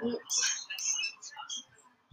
嗯